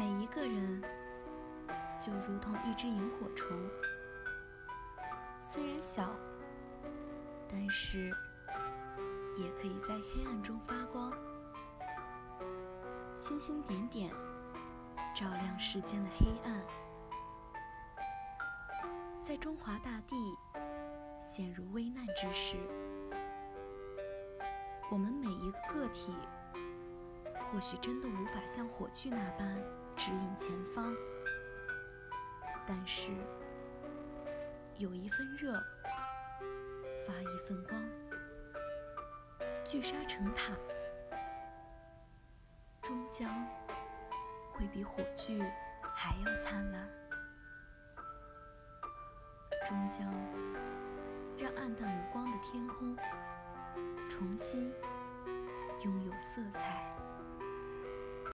每一个人就如同一只萤火虫，虽然小，但是也可以在黑暗中发光。星星点点，照亮世间的黑暗。在中华大地陷入危难之时，我们每一个个体，或许真的无法像火炬那般指引前方，但是有一份热，发一份光，聚沙成塔。终将会比火炬还要灿烂，终将让暗淡无光的天空重新拥有色彩。